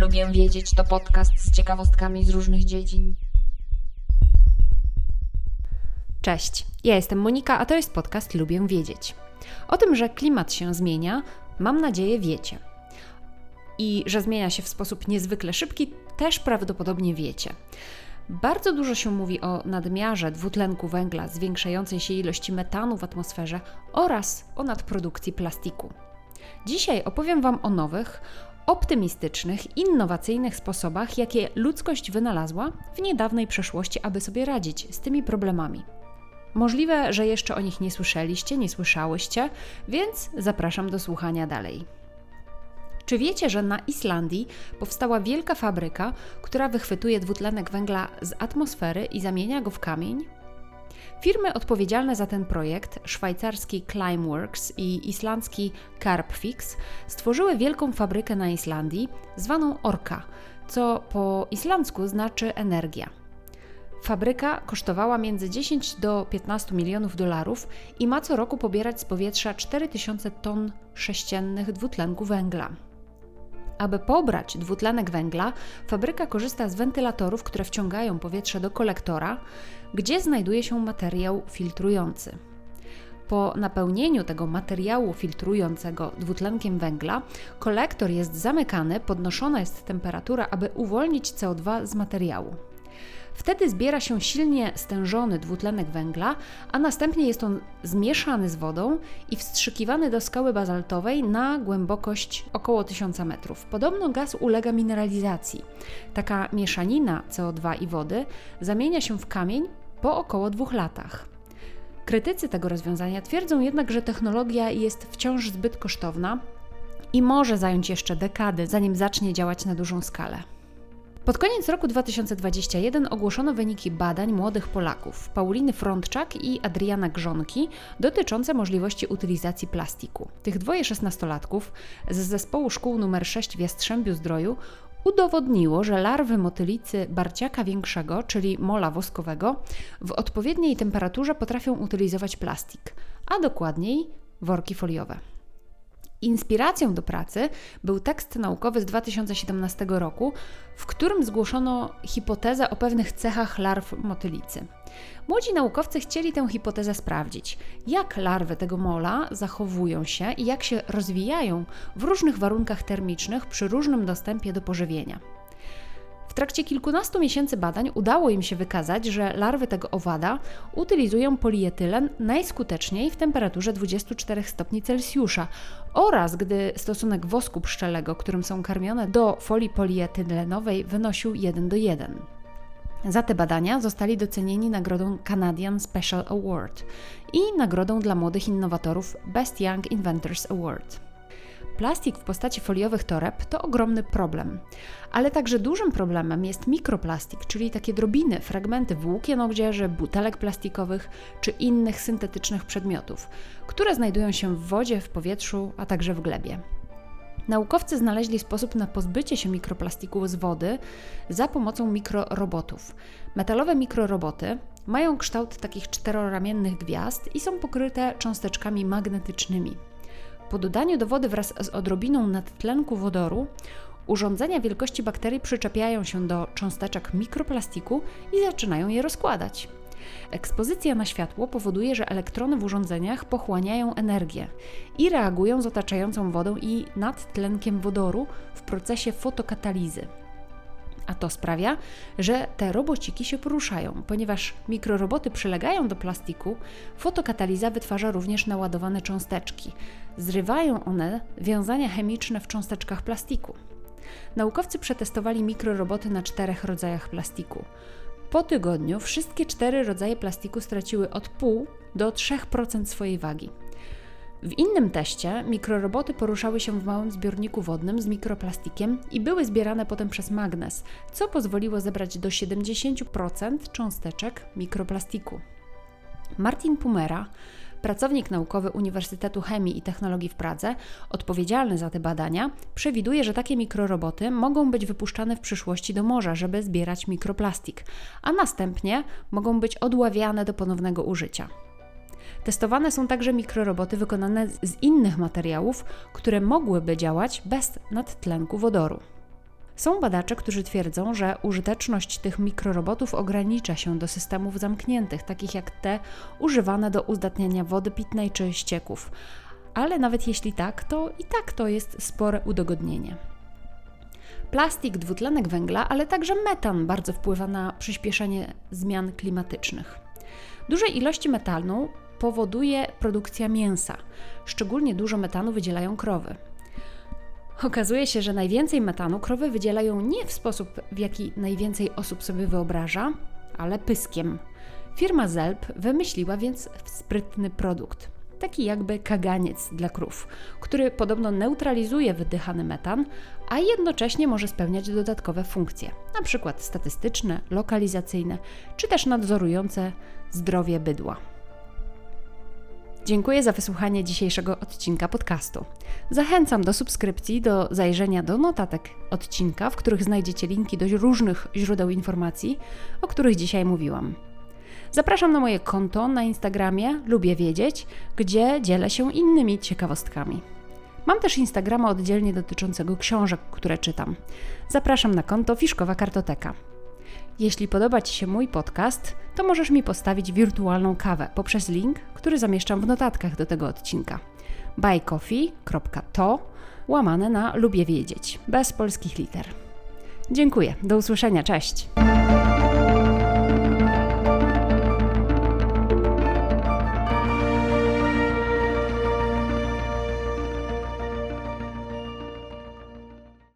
Lubię wiedzieć to podcast z ciekawostkami z różnych dziedzin. Cześć, ja jestem Monika, a to jest podcast Lubię wiedzieć. O tym, że klimat się zmienia, mam nadzieję wiecie. I że zmienia się w sposób niezwykle szybki, też prawdopodobnie wiecie. Bardzo dużo się mówi o nadmiarze dwutlenku węgla, zwiększającej się ilości metanu w atmosferze oraz o nadprodukcji plastiku. Dzisiaj opowiem Wam o nowych, optymistycznych, innowacyjnych sposobach, jakie ludzkość wynalazła w niedawnej przeszłości, aby sobie radzić z tymi problemami. Możliwe, że jeszcze o nich nie słyszeliście, nie słyszałyście, więc zapraszam do słuchania dalej. Czy wiecie, że na Islandii powstała wielka fabryka, która wychwytuje dwutlenek węgla z atmosfery i zamienia go w kamień? Firmy odpowiedzialne za ten projekt, szwajcarski Climeworks i islandzki Carbfix, stworzyły wielką fabrykę na Islandii, zwaną Orka, co po islandzku znaczy energia. Fabryka kosztowała między 10 do 15 milionów dolarów i ma co roku pobierać z powietrza 4000 ton sześciennych dwutlenku węgla. Aby pobrać dwutlenek węgla, fabryka korzysta z wentylatorów, które wciągają powietrze do kolektora, gdzie znajduje się materiał filtrujący. Po napełnieniu tego materiału filtrującego dwutlenkiem węgla, kolektor jest zamykany, podnoszona jest temperatura, aby uwolnić CO2 z materiału. Wtedy zbiera się silnie stężony dwutlenek węgla, a następnie jest on zmieszany z wodą i wstrzykiwany do skały bazaltowej na głębokość około 1000 metrów. Podobno gaz ulega mineralizacji. Taka mieszanina CO2 i wody zamienia się w kamień po około dwóch latach. Krytycy tego rozwiązania twierdzą jednak, że technologia jest wciąż zbyt kosztowna i może zająć jeszcze dekady, zanim zacznie działać na dużą skalę. Pod koniec roku 2021 ogłoszono wyniki badań młodych Polaków Pauliny Frontczak i Adriana Grzonki dotyczące możliwości utylizacji plastiku. Tych dwoje szesnastolatków z zespołu szkół nr 6 w Jastrzębiu Zdroju udowodniło, że larwy motylicy barciaka większego, czyli mola woskowego, w odpowiedniej temperaturze potrafią utylizować plastik, a dokładniej worki foliowe. Inspiracją do pracy był tekst naukowy z 2017 roku, w którym zgłoszono hipotezę o pewnych cechach larw motylicy. Młodzi naukowcy chcieli tę hipotezę sprawdzić, jak larwy tego mola zachowują się i jak się rozwijają w różnych warunkach termicznych przy różnym dostępie do pożywienia. W trakcie kilkunastu miesięcy badań udało im się wykazać, że larwy tego owada utylizują polietylen najskuteczniej w temperaturze 24 stopni Celsjusza oraz gdy stosunek wosku pszczelego, którym są karmione, do folii polietylenowej wynosił 1 do 1. Za te badania zostali docenieni nagrodą Canadian Special Award i nagrodą dla młodych innowatorów Best Young Inventors Award. Plastik w postaci foliowych toreb to ogromny problem, ale także dużym problemem jest mikroplastik, czyli takie drobiny, fragmenty włókien odzieży, butelek plastikowych czy innych syntetycznych przedmiotów, które znajdują się w wodzie, w powietrzu, a także w glebie. Naukowcy znaleźli sposób na pozbycie się mikroplastiku z wody za pomocą mikrorobotów. Metalowe mikroroboty mają kształt takich czteroramiennych gwiazd i są pokryte cząsteczkami magnetycznymi. Po dodaniu do wody wraz z odrobiną nadtlenku wodoru, urządzenia wielkości bakterii przyczepiają się do cząsteczek mikroplastiku i zaczynają je rozkładać. Ekspozycja na światło powoduje, że elektrony w urządzeniach pochłaniają energię i reagują z otaczającą wodą i nadtlenkiem wodoru w procesie fotokatalizy. A to sprawia, że te robociki się poruszają. Ponieważ mikroroboty przylegają do plastiku, fotokataliza wytwarza również naładowane cząsteczki. Zrywają one wiązania chemiczne w cząsteczkach plastiku. Naukowcy przetestowali mikroroboty na czterech rodzajach plastiku. Po tygodniu wszystkie cztery rodzaje plastiku straciły od 0,5 do 3% swojej wagi. W innym teście mikroroboty poruszały się w małym zbiorniku wodnym z mikroplastikiem i były zbierane potem przez magnes, co pozwoliło zebrać do 70% cząsteczek mikroplastiku. Martin Pumera, pracownik naukowy Uniwersytetu Chemii i Technologii w Pradze, odpowiedzialny za te badania, przewiduje, że takie mikroroboty mogą być wypuszczane w przyszłości do morza, żeby zbierać mikroplastik, a następnie mogą być odławiane do ponownego użycia. Testowane są także mikroroboty wykonane z innych materiałów, które mogłyby działać bez nadtlenku wodoru. Są badacze, którzy twierdzą, że użyteczność tych mikrorobotów ogranicza się do systemów zamkniętych, takich jak te używane do uzdatniania wody pitnej czy ścieków. Ale nawet jeśli tak, to i tak to jest spore udogodnienie. Plastik, dwutlenek węgla, ale także metan bardzo wpływa na przyspieszenie zmian klimatycznych. Duże ilości metanu powoduje produkcja mięsa. Szczególnie dużo metanu wydzielają krowy. Okazuje się, że najwięcej metanu krowy wydzielają nie w sposób, w jaki najwięcej osób sobie wyobraża, ale pyskiem. Firma Zelp wymyśliła więc sprytny produkt, taki jakby kaganiec dla krów, który podobno neutralizuje wydychany metan, a jednocześnie może spełniać dodatkowe funkcje, np. statystyczne, lokalizacyjne, czy też nadzorujące zdrowie bydła. Dziękuję za wysłuchanie dzisiejszego odcinka podcastu. Zachęcam do subskrypcji, do zajrzenia do notatek odcinka, w których znajdziecie linki do różnych źródeł informacji, o których dzisiaj mówiłam. Zapraszam na moje konto na Instagramie Lubię Wiedzieć, gdzie dzielę się innymi ciekawostkami. Mam też Instagrama oddzielnie dotyczącego książek, które czytam. Zapraszam na konto Fiszkowa Kartoteka. Jeśli podoba Ci się mój podcast, to możesz mi postawić wirtualną kawę poprzez link, który zamieszczam w notatkach do tego odcinka. buycoffee.to łamane na lubię wiedzieć, bez polskich liter. Dziękuję, do usłyszenia, cześć!